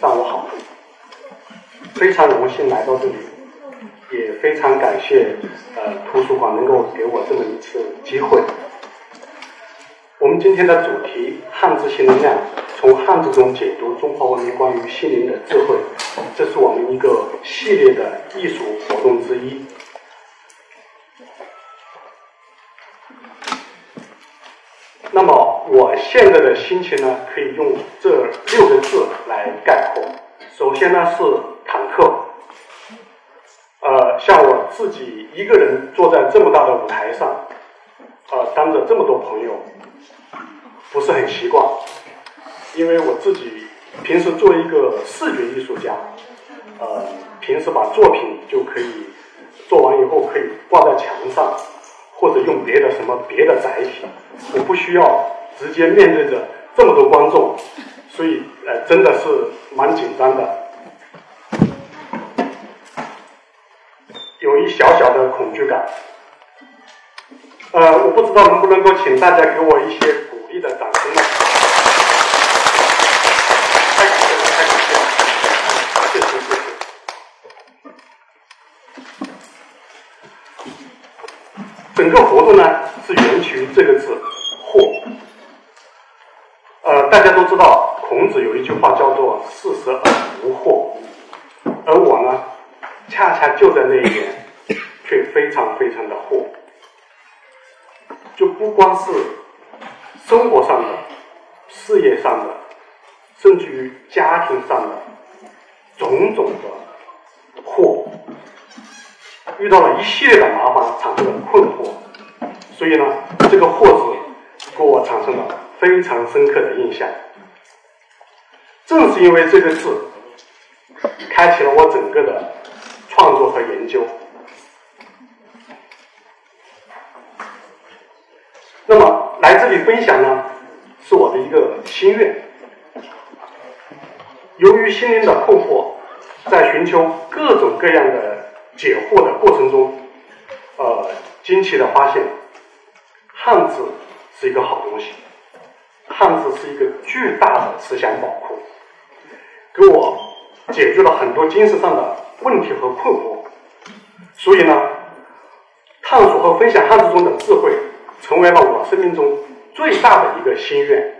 上午好，非常荣幸来到这里，也非常感谢呃图书馆能够给我这么一次机会。我们今天的主题“汉字新能量”，从汉字中解读中华文明关于心灵的智慧，这是我们一个系列的艺术活动之一。那么我现在的心情呢，可以用这六个字来概括。首先呢是忐忑，呃，像我自己一个人坐在这么大的舞台上，呃，当着这么多朋友，不是很习惯，因为我自己平时作为一个视觉艺术家，呃，平时把作品就可以做完以后可以挂在墙上。或者用别的什么别的载体，我不需要直接面对着这么多观众，所以呃真的是蛮紧张的，有一小小的恐惧感。呃，我不知道能不能够请大家给我一些鼓励的掌声呢？太感谢了，太感谢了，谢谢谢谢。整个活动呢是源于这个字“惑”。呃，大家都知道，孔子有一句话叫做“四十而不惑”，而我呢，恰恰就在那一点，却非常非常的惑。就不光是生活上的、事业上的，甚至于家庭上的种种的惑。遇到了一系列的麻烦，产生了困惑，所以呢，这个“惑”字给我产生了非常深刻的印象。正是因为这个字，开启了我整个的创作和研究。那么来这里分享呢，是我的一个心愿。由于心灵的困惑，在寻求各种各样的。解惑的过程中，呃，惊奇的发现，汉字是一个好东西，汉字是一个巨大的思想宝库，给我解决了很多精神上的问题和困惑。所以呢，探索和分享汉字中的智慧，成为了我生命中最大的一个心愿。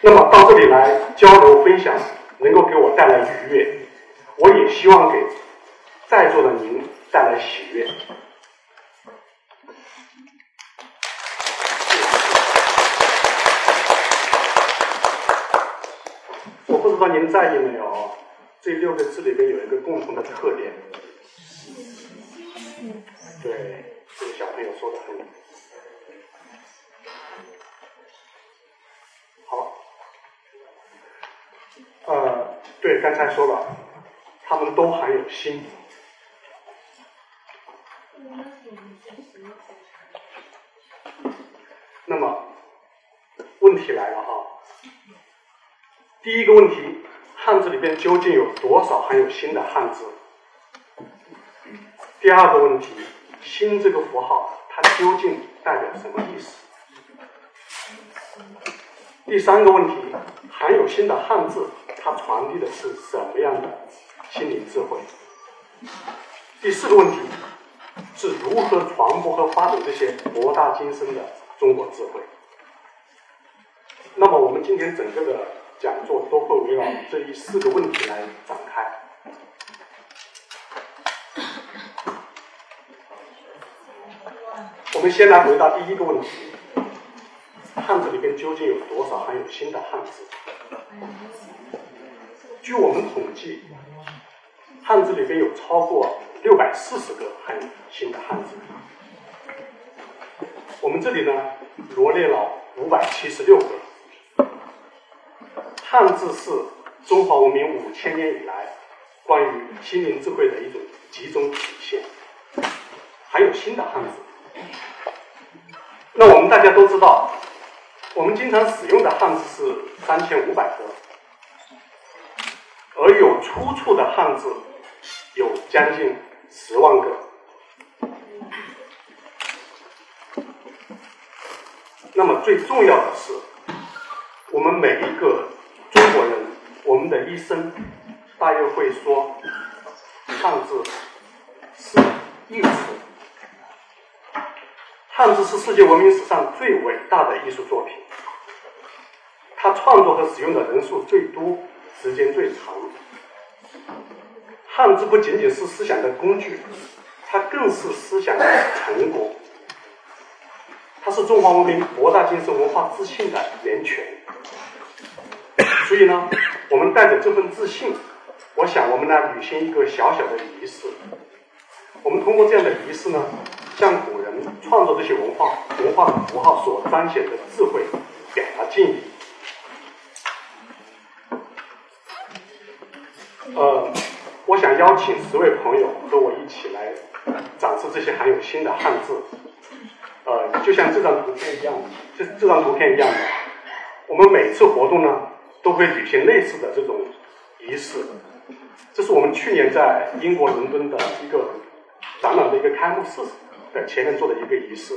那么到这里来交流分享。能够给我带来愉悦，我也希望给在座的您带来喜悦。我不知道您在意没有？这六个字里面有一个共同的特点。对，这个小朋友说的很好。呃，对，刚才说了，他们都含有心。第一个问题，汉字里边究竟有多少含有心的汉字？第二个问题，心这个符号，它究竟代表什么意思？第三个问题，含有心的汉字。它传递的是什么样的心灵智慧？第四个问题是如何传播和发展这些博大精深的中国智慧？那么我们今天整个的讲座都会围绕这一四个问题来展开。我们先来回答第一个问题：汉字里边究竟有多少含有新的汉字？据我们统计，汉字里边有超过六百四十个含新的汉字。我们这里呢罗列了五百七十六个。汉字是中华文明五千年以来关于心灵智慧的一种集中体现，还有新的汉字。那我们大家都知道，我们经常使用的汉字是三千五百个。而有出处的汉字有将近十万个。那么最重要的是，我们每一个中国人，我们的一生大约会说，汉字是艺术。汉字是世界文明史上最伟大的艺术作品，它创作和使用的人数最多，时间最长。汉字不仅仅是思想的工具，它更是思想的成果。它是中华文明博大精深文化自信的源泉。所以呢，我们带着这份自信，我想我们来履行一个小小的仪式。我们通过这样的仪式呢，向古人创作这些文化文化符号所彰显的智慧表达敬意。呃，我想邀请十位朋友和我一起来展示这些含有新的汉字。呃，就像这张图片一样，这这张图片一样的，我们每次活动呢都会举行类似的这种仪式。这是我们去年在英国伦敦的一个。展览的一个开幕式的前面做的一个仪式，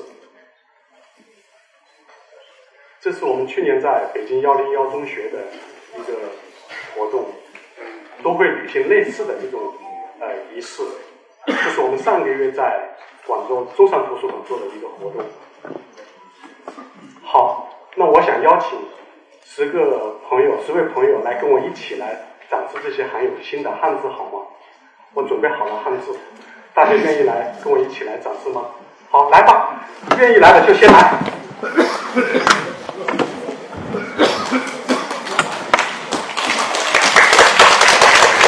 这是我们去年在北京幺零幺中学的一个活动，都会举行类似的这种呃仪式。这是我们上个月在广州中山图书馆做的一个活动。好，那我想邀请十个朋友，十位朋友来跟我一起来展示这些含有新的汉字，好吗？我准备好了汉字。大家愿意来跟我一起来展示吗？好，来吧，愿意来的就先来。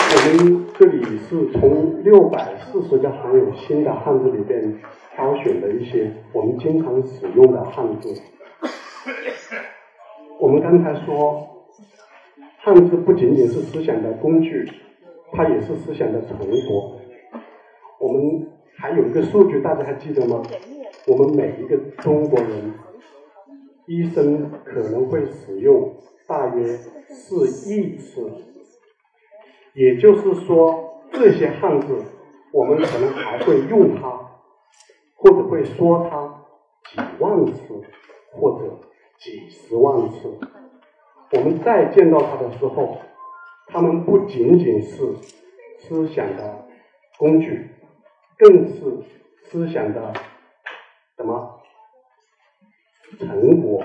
我们这里是从六百四十个含有新的汉字里边挑选的一些我们经常使用的汉字。我们刚才说，汉字不仅仅是思想的工具，它也是思想的成果。我们还有一个数据，大家还记得吗？我们每一个中国人一生可能会使用大约四亿次，也就是说，这些汉字我们可能还会用它，或者会说它几万次或者几十万次。我们再见到它的时候，它们不仅仅是思想的工具。更是思想的什么成果？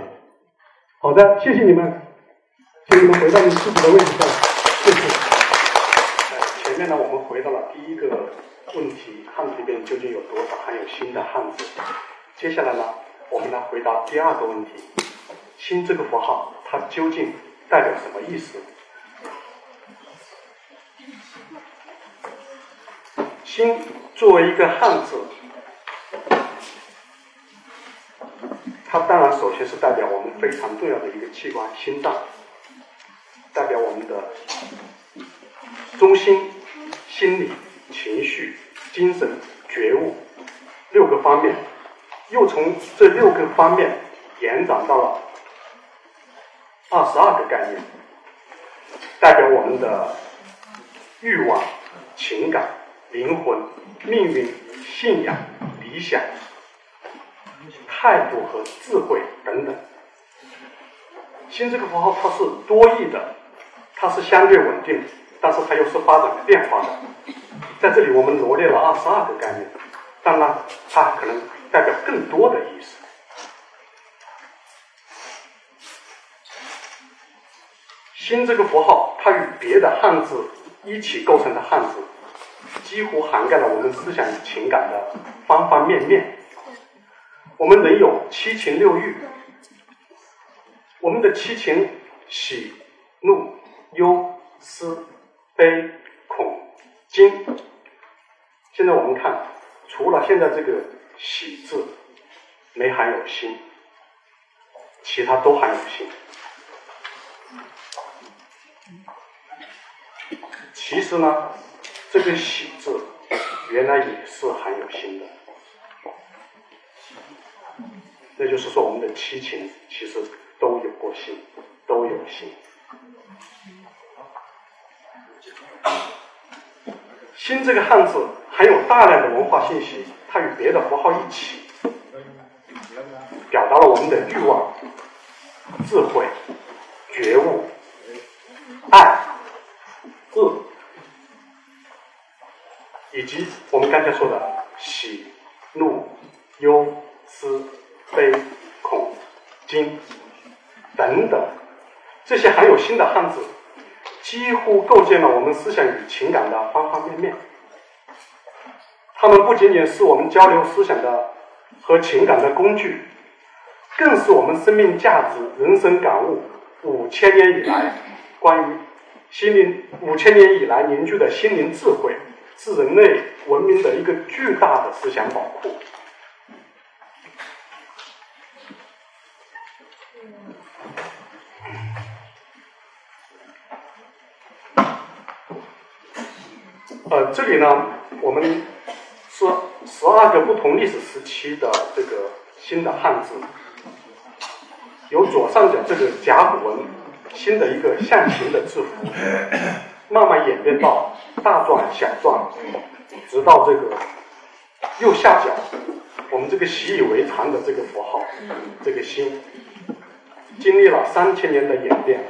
好的，谢谢你们，请你们回到你自己的位置上。谢谢。前面呢，我们回到了第一个问题：汉字里边究竟有多少含有新的汉字？接下来呢，我们来回答第二个问题：心这个符号它究竟代表什么意思？心作为一个汉字，它当然首先是代表我们非常重要的一个器官——心脏，代表我们的中心、心理、情绪、精神、觉悟六个方面，又从这六个方面延展到了二十二个概念，代表我们的欲望、情感。灵魂、命运、信仰、理想、态度和智慧等等。心这个符号它是多义的，它是相对稳定，但是它又是发展变化的。在这里我们罗列了二十二个概念，当然它可能代表更多的意思。心这个符号，它与别的汉字一起构成的汉字。几乎涵盖了我们思想与情感的方方面面。我们人有七情六欲，我们的七情喜、怒、忧、思、悲、恐、惊。现在我们看，除了现在这个“喜”字没含有心，其他都含有心。其实呢？这个“喜”字原来也是含有心的，那就是说，我们的七情其实都有过心，都有心。心这个汉字含有大量的文化信息，它与别的符号一起，表达了我们的欲望、智慧、觉悟、爱、恶，以及我们刚才说的喜、怒、忧、思、悲、恐、惊等等，这些含有心的汉字，几乎构建了我们思想与情感的方方面面。它们不仅仅是我们交流思想的和情感的工具，更是我们生命价值、人生感悟五千年以来关于心灵五千年以来凝聚的心灵智慧，是人类文明的一个巨大的思想宝库。呃，这里呢，我们是十二个不同历史时期的这个新的汉字，由左上角这个甲骨文新的一个象形的字符，慢慢演变到大篆、小篆，直到这个右下角我们这个习以为常的这个符号，这个心，经历了三千年的演变。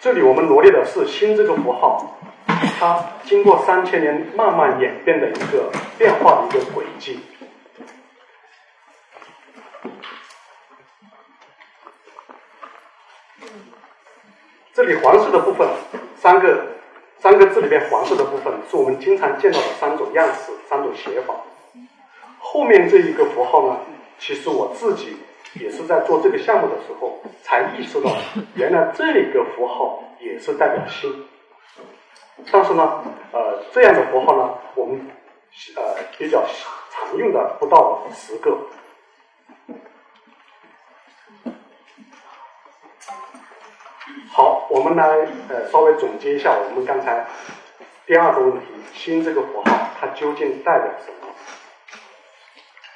这里我们罗列的是“心”这个符号，它经过三千年慢慢演变的一个变化的一个轨迹。这里黄色的部分，三个三个字里面黄色的部分，是我们经常见到的三种样式、三种写法。后面这一个符号呢，其实我自己。也是在做这个项目的时候，才意识到原来这个符号也是代表心。但是呢，呃，这样的符号呢，我们呃比较常用的不到十个。好，我们来呃稍微总结一下我们刚才第二个问题：心这个符号它究竟代表什么？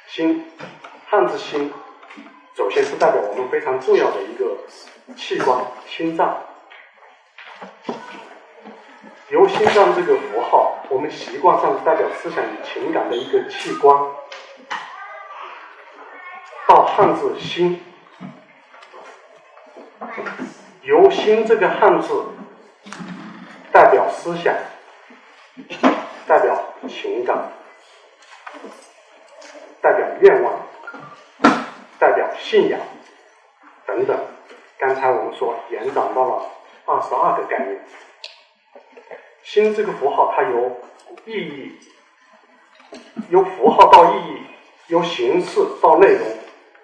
心，汉字心。首先是代表我们非常重要的一个器官——心脏。由心脏这个符号，我们习惯上代表思想与情感的一个器官，到汉字“心”，由心这个汉字代表思想，代表情感，代表愿望。代表信仰等等，刚才我们说延展到了二十二个概念。心这个符号，它由意义，由符号到意义，由形式到内容，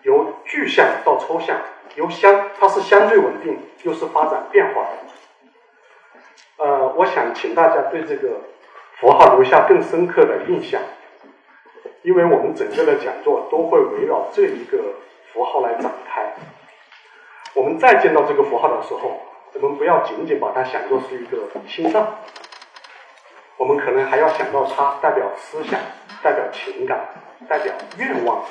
由具象到抽象，由相，它是相对稳定，又是发展变化的。呃，我想请大家对这个符号留下更深刻的印象，因为我们整个的讲座都会围绕这一个。符号来展开，我们再见到这个符号的时候，我们不要仅仅把它想作是一个心脏，我们可能还要想到它代表思想、代表情感、代表愿望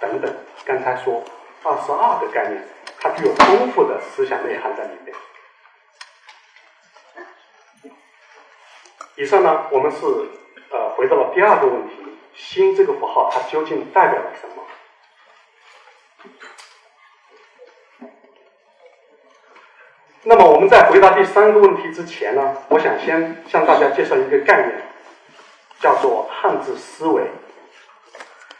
等等。刚才说二十二个概念，它具有丰富的思想内涵在里面。以上呢，我们是呃回到了第二个问题：心这个符号它究竟代表了什么？那么我们在回答第三个问题之前呢，我想先向大家介绍一个概念，叫做汉字思维。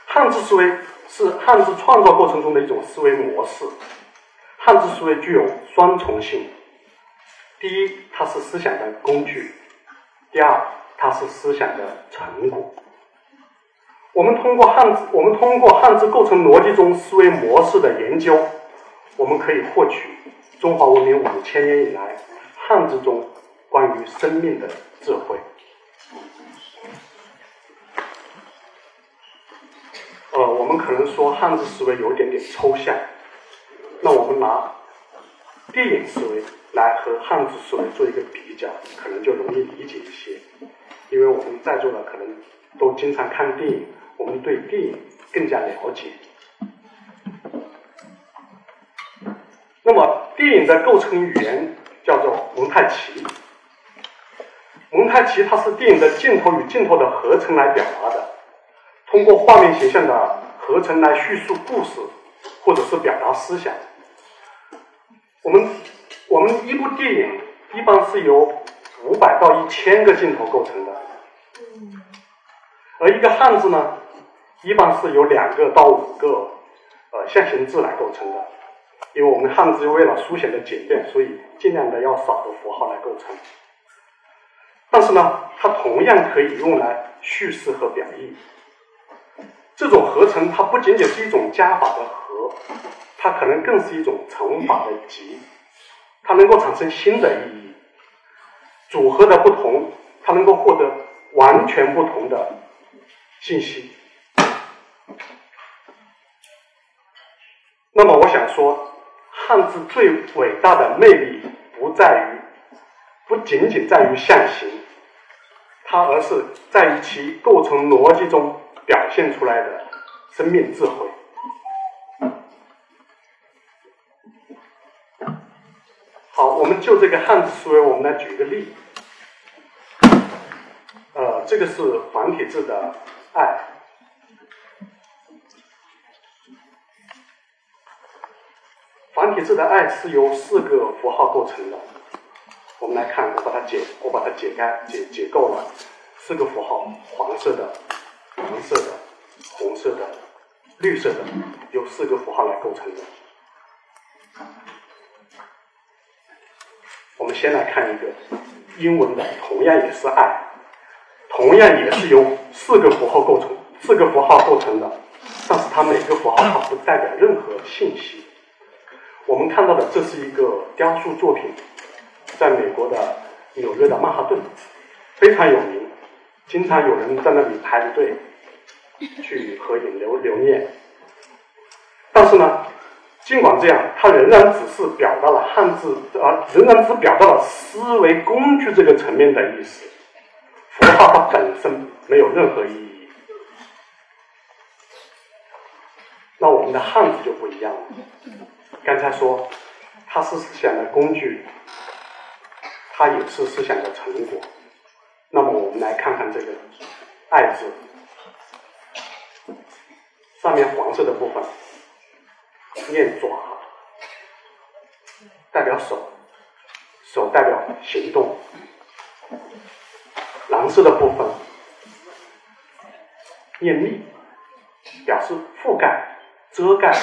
汉字思维是汉字创造过程中的一种思维模式。汉字思维具有双重性：第一，它是思想的工具；第二，它是思想的成果。我们通过汉字，我们通过汉字构成逻辑中思维模式的研究，我们可以获取中华文明五千年以来汉字中关于生命的智慧。呃，我们可能说汉字思维有一点点抽象，那我们拿电影思维来和汉字思维做一个比较，可能就容易理解一些，因为我们在座的可能都经常看电影。我们对电影更加了解。那么，电影的构成语言叫做蒙太奇。蒙太奇它是电影的镜头与镜头的合成来表达的，通过画面形象的合成来叙述故事，或者是表达思想。我们我们一部电影一般是由五百到一千个镜头构成的，而一个汉字呢，一般是由两个到五个呃象形字来构成的。因为我们汉字为了书写的简便，所以尽量的要少的符号来构成。但是呢，它同样可以用来叙事和表意。这种合成，它不仅仅是一种加法的和，它可能更是一种乘法的集。它能够产生新的意义。组合的不同，它能够获得完全不同的信息。那么，我想说。汉字最伟大的魅力不在于，不仅仅在于象形，它而是在于其构成逻辑中表现出来的生命智慧。好，我们就这个汉字思维，我们来举个例。呃，这个是繁体字的“爱”。繁体字的“爱”是由四个符号构成的。我们来看，我把它解，我把它解开、解解构了。四个符号：黄色的、黄色的、红色的、绿色的，由四个符号来构成的。我们先来看一个英文的，同样也是“爱”，同样也是由四个符号构成，四个符号构成的，但是它每个符号它不代表任何信息。我们看到的这是一个雕塑作品，在美国的纽约的曼哈顿，非常有名，经常有人在那里排着队去合影留留念。但是呢，尽管这样，它仍然只是表达了汉字，啊，仍然只表达了思维工具这个层面的意思，符号它本身没有任何意义。那我们的汉字就不一样了。刚才说，它是思想的工具，它也是思想的成果。那么，我们来看看这个“爱”字，上面黄色的部分念爪，代表手，手代表行动；蓝色的部分念力，表示覆盖、遮盖。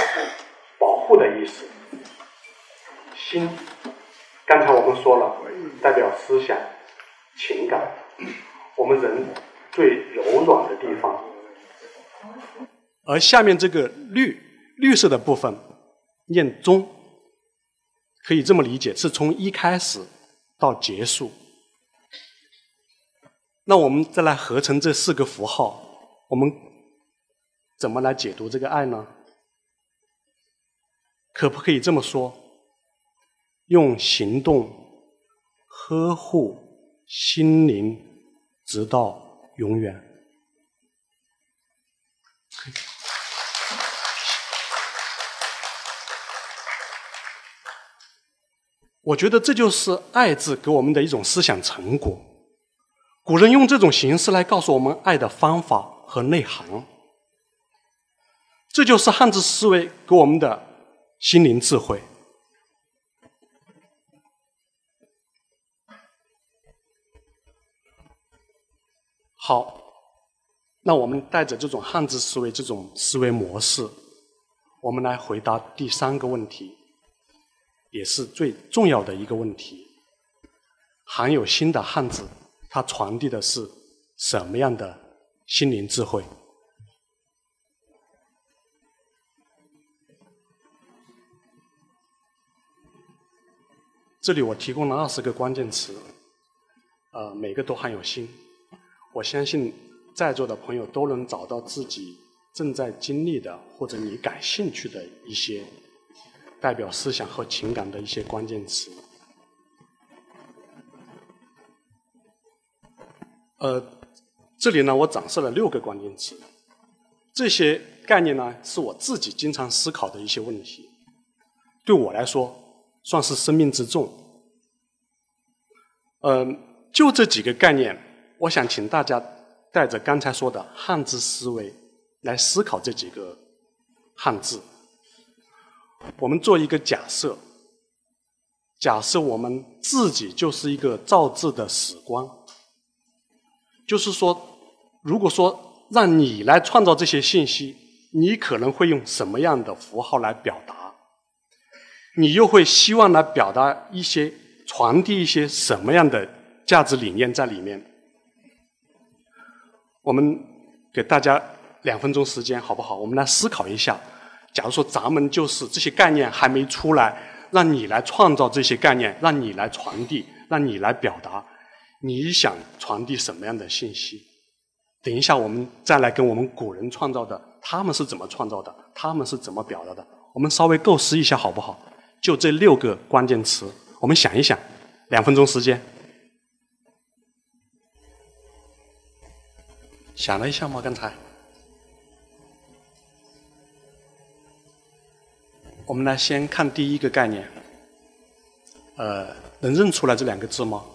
保护的意思，心，刚才我们说了，代表思想、情感，我们人最柔软的地方。而下面这个绿绿色的部分，念中，可以这么理解，是从一开始到结束。那我们再来合成这四个符号，我们怎么来解读这个爱呢？可不可以这么说？用行动呵护心灵，直到永远。我觉得这就是“爱”字给我们的一种思想成果。古人用这种形式来告诉我们爱的方法和内涵，这就是汉字思维给我们的。心灵智慧。好，那我们带着这种汉字思维、这种思维模式，我们来回答第三个问题，也是最重要的一个问题：含有心的汉字，它传递的是什么样的心灵智慧？这里我提供了二十个关键词，呃，每个都含有心。我相信在座的朋友都能找到自己正在经历的或者你感兴趣的一些代表思想和情感的一些关键词。呃，这里呢，我展示了六个关键词，这些概念呢，是我自己经常思考的一些问题，对我来说。算是生命之重。嗯，就这几个概念，我想请大家带着刚才说的汉字思维来思考这几个汉字。我们做一个假设：假设我们自己就是一个造字的史官，就是说，如果说让你来创造这些信息，你可能会用什么样的符号来表达？你又会希望来表达一些、传递一些什么样的价值理念在里面？我们给大家两分钟时间，好不好？我们来思考一下。假如说咱们就是这些概念还没出来，让你来创造这些概念，让你来传递，让你来表达，你想传递什么样的信息？等一下，我们再来跟我们古人创造的，他们是怎么创造的？他们是怎么表达的？我们稍微构思一下，好不好？就这六个关键词，我们想一想，两分钟时间。想了一下吗？刚才，我们来先看第一个概念。呃，能认出来这两个字吗？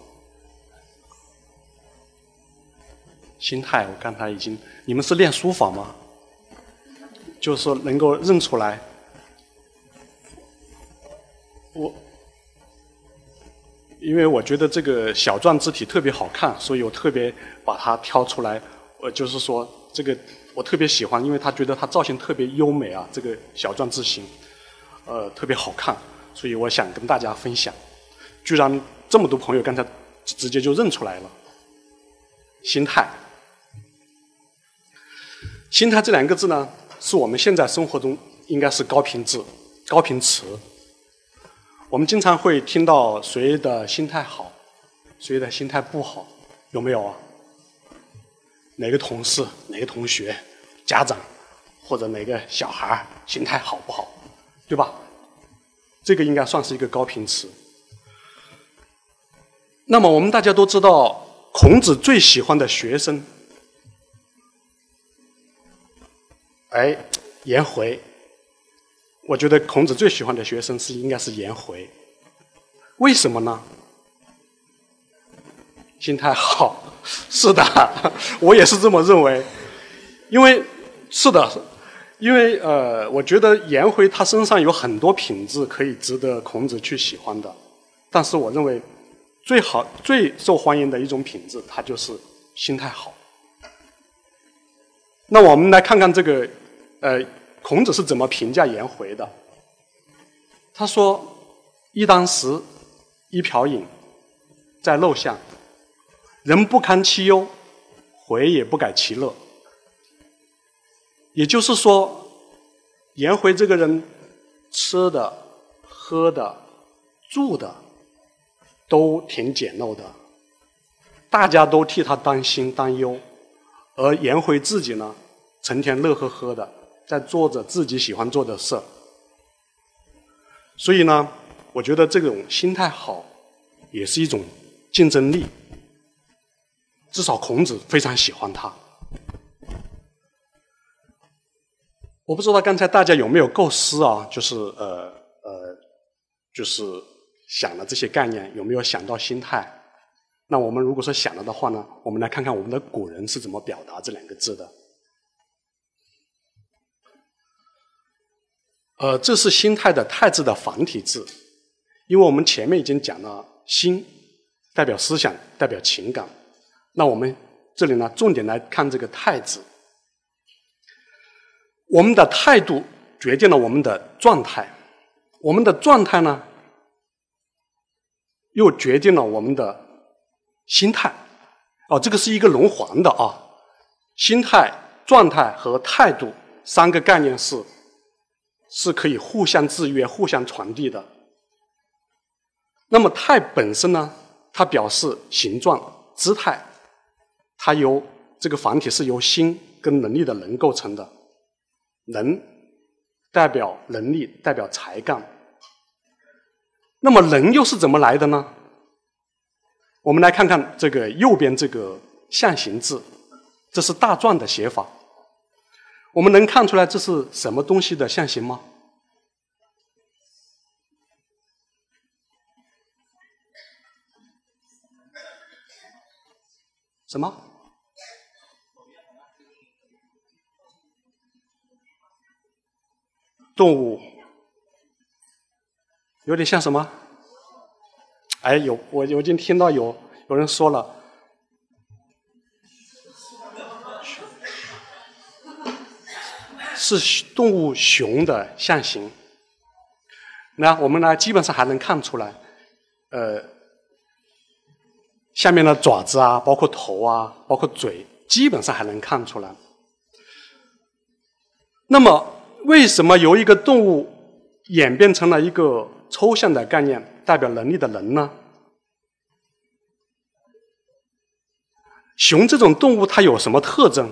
心态，我刚才已经，你们是练书法吗？就是能够认出来。我，因为我觉得这个小篆字体特别好看，所以我特别把它挑出来。我就是说，这个我特别喜欢，因为他觉得它造型特别优美啊，这个小篆字形，呃，特别好看，所以我想跟大家分享。居然这么多朋友刚才直接就认出来了，心态，心态这两个字呢，是我们现在生活中应该是高频字、高频词。我们经常会听到谁的心态好，谁的心态不好，有没有啊？哪个同事、哪个同学、家长或者哪个小孩心态好不好，对吧？这个应该算是一个高频词。那么我们大家都知道，孔子最喜欢的学生，哎，颜回。我觉得孔子最喜欢的学生是应该是颜回。为什么呢？心态好。是的，我也是这么认为，因为是的，因为呃，我觉得颜回他身上有很多品质可以值得孔子去喜欢的，但是我认为最好最受欢迎的一种品质，他就是心态好。那我们来看看这个，呃，孔子是怎么评价颜回的？他说：“一箪食，一瓢饮，在陋巷。”人不堪其忧，回也不改其乐。也就是说，颜回这个人吃的、喝的、住的都挺简陋的，大家都替他担心担忧，而颜回自己呢，成天乐呵呵的在做着自己喜欢做的事。所以呢，我觉得这种心态好，也是一种竞争力。至少孔子非常喜欢他。我不知道刚才大家有没有构思啊？就是呃呃，就是想了这些概念，有没有想到心态？那我们如果说想了的话呢，我们来看看我们的古人是怎么表达这两个字的。呃，这是心态的态字的繁体字，因为我们前面已经讲了，心代表思想，代表情感。那我们这里呢，重点来看这个“态”字。我们的态度决定了我们的状态，我们的状态呢，又决定了我们的心态。哦，这个是一个轮环的啊，心态、状态和态度三个概念是是可以互相制约、互相传递的。那么“态”本身呢，它表示形状、姿态。它由这个繁体是由心跟能力的能构成的，能代表能力，代表才干。那么能又是怎么来的呢？我们来看看这个右边这个象形字，这是大篆的写法。我们能看出来这是什么东西的象形吗？什么？动物？有点像什么？哎，有我我已经听到有有人说了，是动物熊的象形。那我们呢，基本上还能看出来，呃，下面的爪子啊，包括头啊，包括嘴，基本上还能看出来。那么，为什么由一个动物演变成了一个抽象的概念，代表能力的“能”呢？熊这种动物它有什么特征？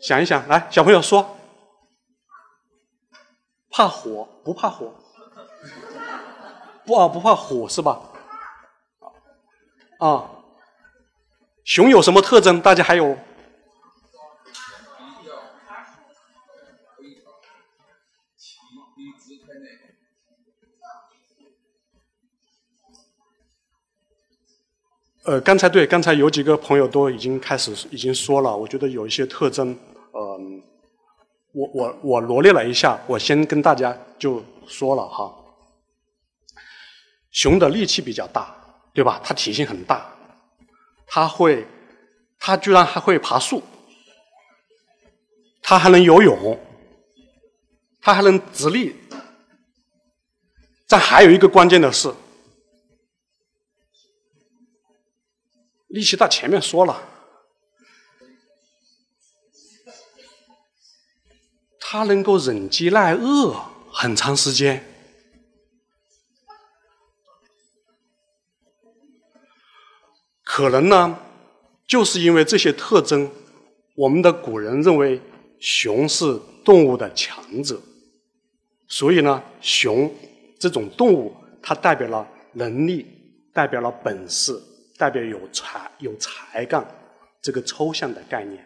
想一想，来，小朋友说。怕火不怕火？不啊，不怕火是吧？啊，熊有什么特征？大家还有？呃，刚才对，刚才有几个朋友都已经开始已经说了，我觉得有一些特征，嗯。我我我罗列了一下，我先跟大家就说了哈。熊的力气比较大，对吧？它体型很大，它会，它居然还会爬树，它还能游泳，它还能直立。但还有一个关键的是，力气大，前面说了。它能够忍饥耐饿很长时间，可能呢，就是因为这些特征，我们的古人认为熊是动物的强者，所以呢，熊这种动物它代表了能力，代表了本事，代表有才有才干这个抽象的概念。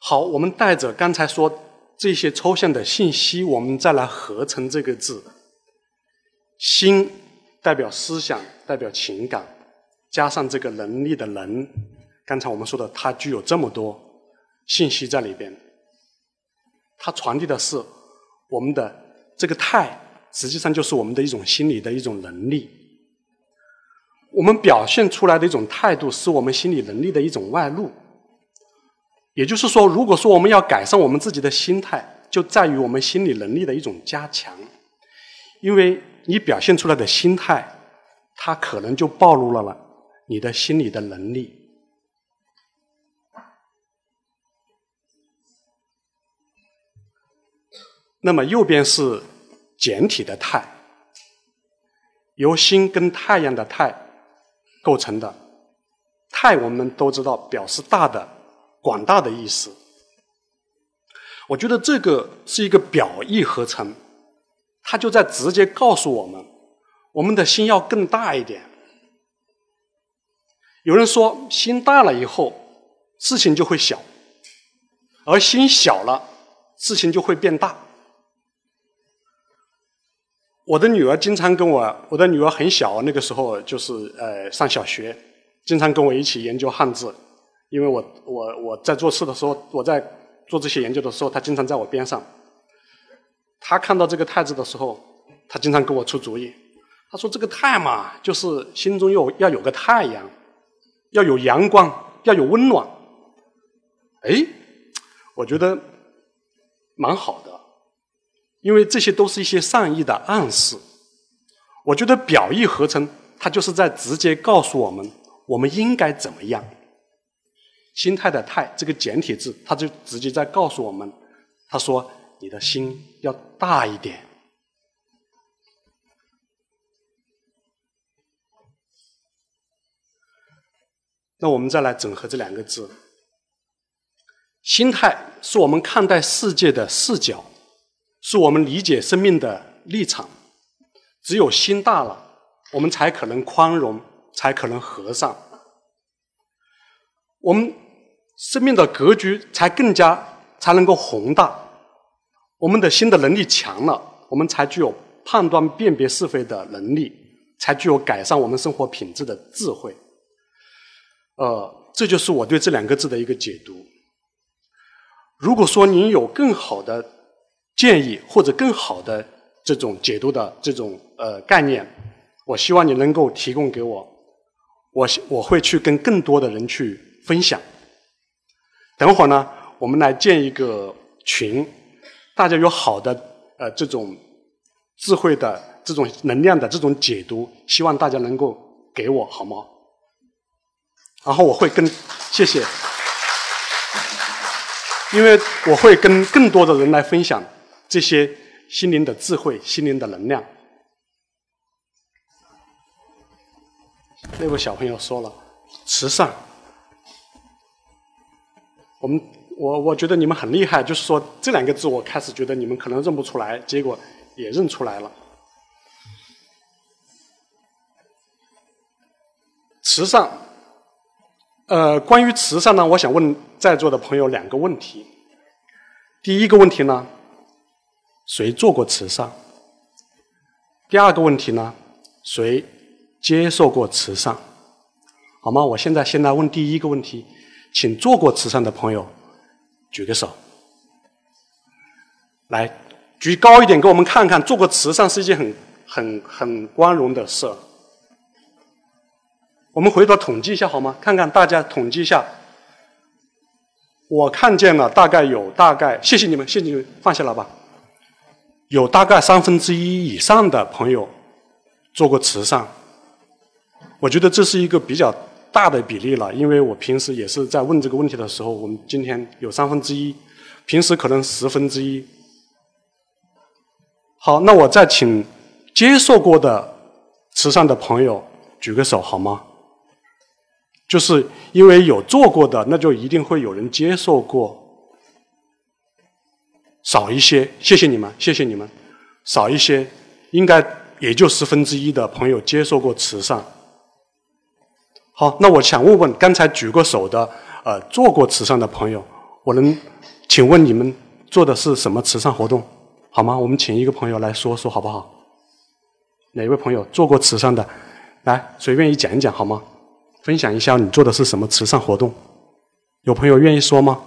好，我们带着刚才说这些抽象的信息，我们再来合成这个字。心代表思想，代表情感，加上这个能力的能，刚才我们说的，它具有这么多信息在里边。它传递的是我们的这个态，实际上就是我们的一种心理的一种能力。我们表现出来的一种态度，是我们心理能力的一种外露。也就是说，如果说我们要改善我们自己的心态，就在于我们心理能力的一种加强。因为你表现出来的心态，它可能就暴露了了你的心理的能力。那么右边是简体的态，由心跟太阳的太构成的。太我们都知道表示大的。广大的意思，我觉得这个是一个表意合成，他就在直接告诉我们，我们的心要更大一点。有人说，心大了以后，事情就会小；而心小了，事情就会变大。我的女儿经常跟我，我的女儿很小，那个时候就是呃上小学，经常跟我一起研究汉字。因为我我我在做事的时候，我在做这些研究的时候，他经常在我边上。他看到这个“太”字的时候，他经常给我出主意。他说：“这个‘太’嘛，就是心中要要有个太阳，要有阳光，要有温暖。”哎，我觉得蛮好的，因为这些都是一些善意的暗示。我觉得表意合成，它就是在直接告诉我们，我们应该怎么样。心态的“态”这个简体字，它就直接在告诉我们：“他说你的心要大一点。”那我们再来整合这两个字。心态是我们看待世界的视角，是我们理解生命的立场。只有心大了，我们才可能宽容，才可能和善。我们。生命的格局才更加才能够宏大，我们的心的能力强了，我们才具有判断辨别是非的能力，才具有改善我们生活品质的智慧。呃，这就是我对这两个字的一个解读。如果说您有更好的建议或者更好的这种解读的这种呃概念，我希望你能够提供给我，我我会去跟更多的人去分享。等会儿呢，我们来建一个群，大家有好的呃这种智慧的这种能量的这种解读，希望大家能够给我好吗？然后我会跟谢谢，因为我会跟更多的人来分享这些心灵的智慧、心灵的能量。那位小朋友说了，慈善。我们我我觉得你们很厉害，就是说这两个字，我开始觉得你们可能认不出来，结果也认出来了。慈善，呃，关于慈善呢，我想问在座的朋友两个问题。第一个问题呢，谁做过慈善？第二个问题呢，谁接受过慈善？好吗？我现在先来问第一个问题。请做过慈善的朋友举个手，来举高一点，给我们看看，做过慈善是一件很很很光荣的事。我们回头统计一下好吗？看看大家统计一下，我看见了大概有大概，谢谢你们，谢谢你们，放下了吧。有大概三分之一以上的朋友做过慈善，我觉得这是一个比较。大的比例了，因为我平时也是在问这个问题的时候，我们今天有三分之一，平时可能十分之一。好，那我再请接受过的慈善的朋友举个手好吗？就是因为有做过的，那就一定会有人接受过。少一些，谢谢你们，谢谢你们，少一些，应该也就十分之一的朋友接受过慈善。好，那我想问问刚才举过手的，呃，做过慈善的朋友，我能请问你们做的是什么慈善活动，好吗？我们请一个朋友来说说，好不好？哪位朋友做过慈善的，来，随便一讲一讲，好吗？分享一下你做的是什么慈善活动？有朋友愿意说吗？